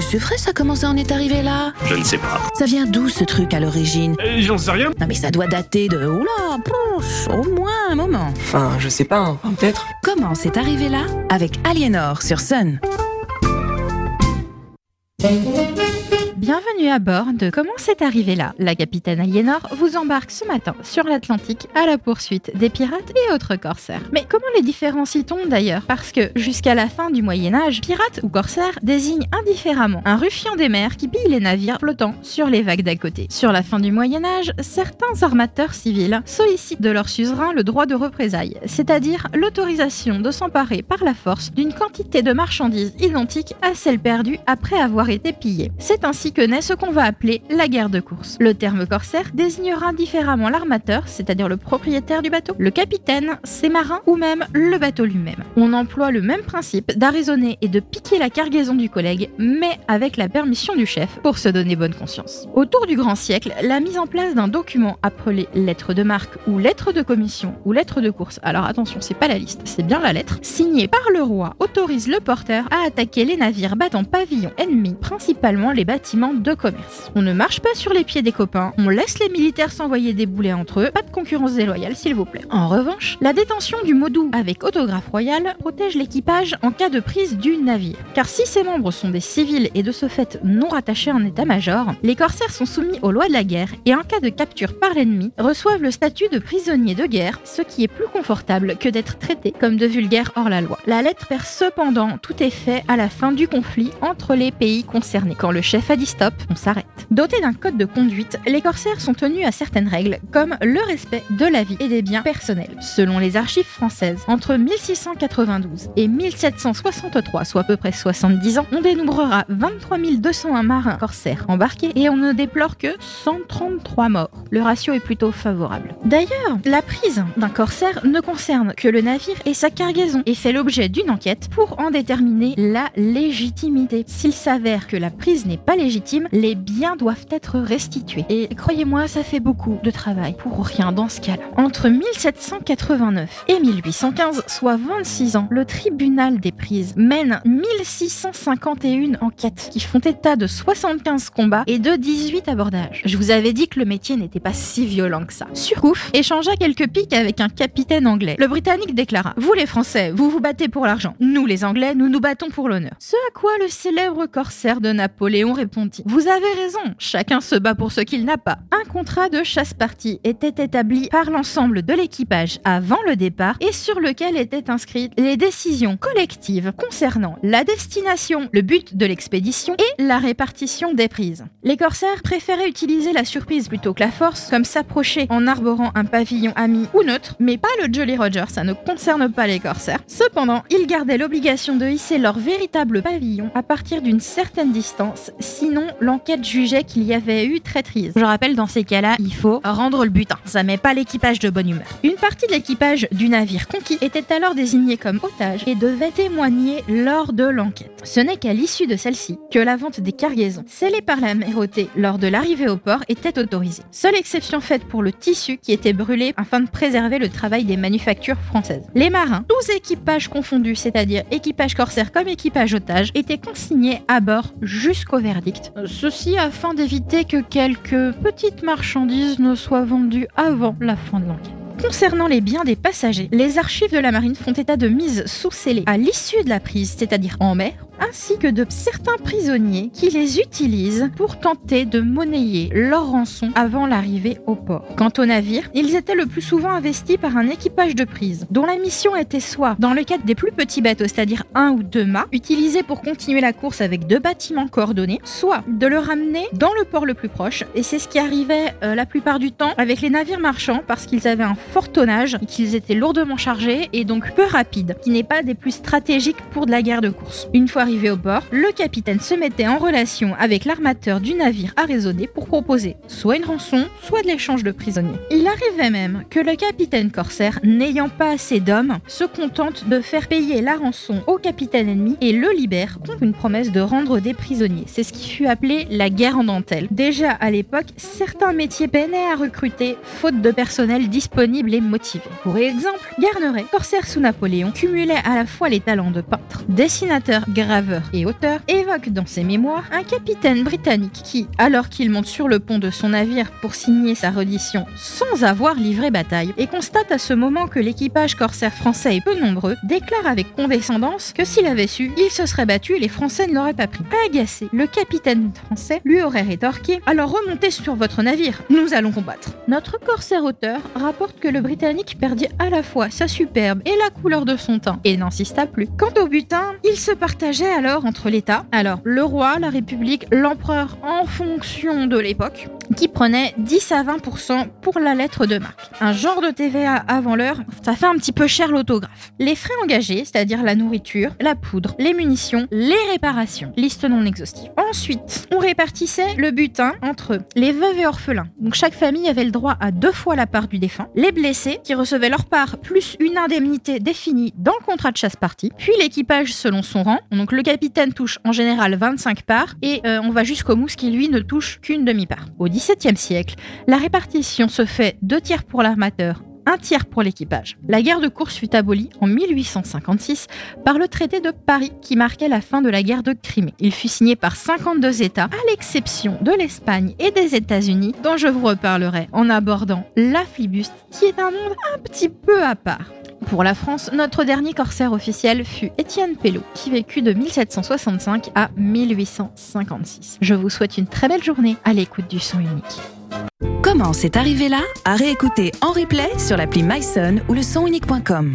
c'est vrai, ça commence à en est arrivé là? Je ne sais pas. Ça vient d'où ce truc à l'origine? Euh, J'en sais rien. Non mais ça doit dater de... Oula, pouf, au moins un moment. Enfin, je sais pas, hein. enfin, peut-être. Comment c'est arrivé là? Avec Aliénor sur Sun. Bienvenue à bord de Comment c'est arrivé là. La capitaine Aliénor vous embarque ce matin sur l'Atlantique à la poursuite des pirates et autres corsaires. Mais comment les différencie-t-on d'ailleurs? Parce que jusqu'à la fin du Moyen Âge, pirate ou corsaire désigne indifféremment un ruffian des mers qui pille les navires flottant sur les vagues d'à côté. Sur la fin du Moyen Âge, certains armateurs civils sollicitent de leur suzerain le droit de représailles, c'est-à-dire l'autorisation de s'emparer par la force d'une quantité de marchandises identique à celle perdue après avoir été pillée. C'est ainsi que naît ce qu'on va appeler la guerre de course. Le terme corsaire désignera différemment l'armateur, c'est-à-dire le propriétaire du bateau, le capitaine, ses marins ou même le bateau lui-même. On emploie le même principe d'arraisonner et de piquer la cargaison du collègue, mais avec la permission du chef pour se donner bonne conscience. Autour du grand siècle, la mise en place d'un document appelé lettre de marque ou lettre de commission ou lettre de course, alors attention, c'est pas la liste, c'est bien la lettre, signée par le roi, autorise le porteur à attaquer les navires battant pavillon ennemi, principalement les bâtiments de commerce. On ne marche pas sur les pieds des copains, on laisse les militaires s'envoyer des boulets entre eux, pas de concurrence déloyale s'il vous plaît. En revanche, la détention du mot doux avec autographe royal protège l'équipage en cas de prise du navire. Car si ses membres sont des civils et de ce fait non rattachés à un état-major, les corsaires sont soumis aux lois de la guerre et en cas de capture par l'ennemi, reçoivent le statut de prisonnier de guerre, ce qui est plus confortable que d'être traités comme de vulgaires hors la loi. La lettre perd cependant tout effet à la fin du conflit entre les pays concernés. Quand le chef a stop, on s'arrête. Dotés d'un code de conduite, les corsaires sont tenus à certaines règles, comme le respect de la vie et des biens personnels. Selon les archives françaises, entre 1692 et 1763, soit à peu près 70 ans, on dénombrera 23 201 marins corsaires embarqués et on ne déplore que 133 morts. Le ratio est plutôt favorable. D'ailleurs, la prise d'un corsaire ne concerne que le navire et sa cargaison et fait l'objet d'une enquête pour en déterminer la légitimité. S'il s'avère que la prise n'est pas légitime, les biens doivent être restitués. Et croyez-moi, ça fait beaucoup de travail pour rien dans ce cas-là. Entre 1789 et 1815, soit 26 ans, le tribunal des prises mène 1651 enquêtes qui font état de 75 combats et de 18 abordages. Je vous avais dit que le métier n'était pas si violent que ça. Surcouf échangea quelques piques avec un capitaine anglais. Le Britannique déclara Vous les Français, vous vous battez pour l'argent. Nous les Anglais, nous nous battons pour l'honneur. Ce à quoi le célèbre corsaire de Napoléon répondit Vous avez raison, chacun se bat pour ce qu'il n'a pas. Un contrat de chasse-partie était établi par l'ensemble de l'équipage avant le départ et sur lequel étaient inscrites les décisions collectives concernant la destination, le but de l'expédition et la répartition des prises. Les corsaires préféraient utiliser la surprise plutôt que la force, comme s'approcher en arborant un pavillon ami ou neutre, mais pas le Jolly Roger, ça ne concerne pas les corsaires. Cependant, ils gardaient l'obligation de hisser leur véritable pavillon à partir d'une certaine distance, sinon l'enquête jugeait qu'il y avait eu traîtrise. Je rappelle, dans ces cas-là, il faut rendre le butin. Ça met pas l'équipage de bonne humeur. Une partie de l'équipage du navire conquis était alors désignée comme otage et devait témoigner lors de l'enquête. Ce n'est qu'à l'issue de celle-ci que la vente des cargaisons scellées par la mérauté lors de l'arrivée au port était autorisée. Seule exception faite pour le tissu qui était brûlé afin de préserver le travail des manufactures françaises. Les marins, tous équipages confondus, c'est-à-dire équipage corsaire comme équipage otage, étaient consignés à bord jusqu'au verdict. Ceci afin d'éviter que quelques petites marchandises ne soient vendues avant la fin de l'enquête. Concernant les biens des passagers, les archives de la marine font état de mises sous scellées à l'issue de la prise, c'est-à-dire en mer, ainsi que de certains prisonniers qui les utilisent pour tenter de monnayer leur rançon avant l'arrivée au port. Quant aux navires, ils étaient le plus souvent investis par un équipage de prise, dont la mission était soit, dans le cadre des plus petits bateaux, c'est-à-dire un ou deux mâts, utilisés pour continuer la course avec deux bâtiments coordonnés, soit de le ramener dans le port le plus proche, et c'est ce qui arrivait euh, la plupart du temps avec les navires marchands parce qu'ils avaient un fort tonnage, qu'ils étaient lourdement chargés et donc peu rapides, qui n'est pas des plus stratégiques pour de la guerre de course. Une fois au bord, le capitaine se mettait en relation avec l'armateur du navire arraisonné pour proposer soit une rançon, soit de l'échange de prisonniers. Il arrivait même que le capitaine corsaire, n'ayant pas assez d'hommes, se contente de faire payer la rançon au capitaine ennemi et le libère contre une promesse de rendre des prisonniers. C'est ce qui fut appelé la guerre en dentelle. Déjà à l'époque, certains métiers peinaient à recruter faute de personnel disponible et motivé. Pour exemple, Garneret, corsaire sous Napoléon, cumulait à la fois les talents de peintre, dessinateur, graveur et auteur, évoque dans ses mémoires un capitaine britannique qui, alors qu'il monte sur le pont de son navire pour signer sa reddition sans avoir livré bataille, et constate à ce moment que l'équipage corsaire français est peu nombreux, déclare avec condescendance que s'il avait su, il se serait battu et les Français ne l'auraient pas pris. Agacé, le capitaine français lui aurait rétorqué Alors remontez sur votre navire, nous allons combattre. Notre corsaire auteur rapporte que le Britannique perdit à la fois sa superbe et la couleur de son teint, et n'insista plus. Quant au butin, il se partageait alors entre l'État, alors le roi, la République, l'empereur en fonction de l'époque, qui prenait 10 à 20% pour la lettre de marque. Un genre de TVA avant l'heure, ça fait un petit peu cher l'autographe. Les frais engagés, c'est-à-dire la nourriture, la poudre, les munitions, les réparations. Liste non exhaustive. Ensuite, on répartissait le butin entre les veuves et orphelins. Donc chaque famille avait le droit à deux fois la part du défunt. Les blessés, qui recevaient leur part, plus une indemnité définie dans le contrat de chasse-partie. Puis l'équipage selon son rang. Donc le capitaine touche en général 25 parts et euh, on va jusqu'au mousse qui lui ne touche qu'une demi-part. Au XVIIe siècle, la répartition se fait deux tiers pour l'armateur, un tiers pour l'équipage. La guerre de course fut abolie en 1856 par le traité de Paris qui marquait la fin de la guerre de Crimée. Il fut signé par 52 États, à l'exception de l'Espagne et des États-Unis, dont je vous reparlerai en abordant la flibuste, qui est un monde un petit peu à part. Pour la France, notre dernier corsaire officiel fut Étienne Pelleau, qui vécut de 1765 à 1856. Je vous souhaite une très belle journée à l'écoute du son unique. Comment c'est arrivé là? À réécouter en replay sur l'appli myson ou le sonunique.com.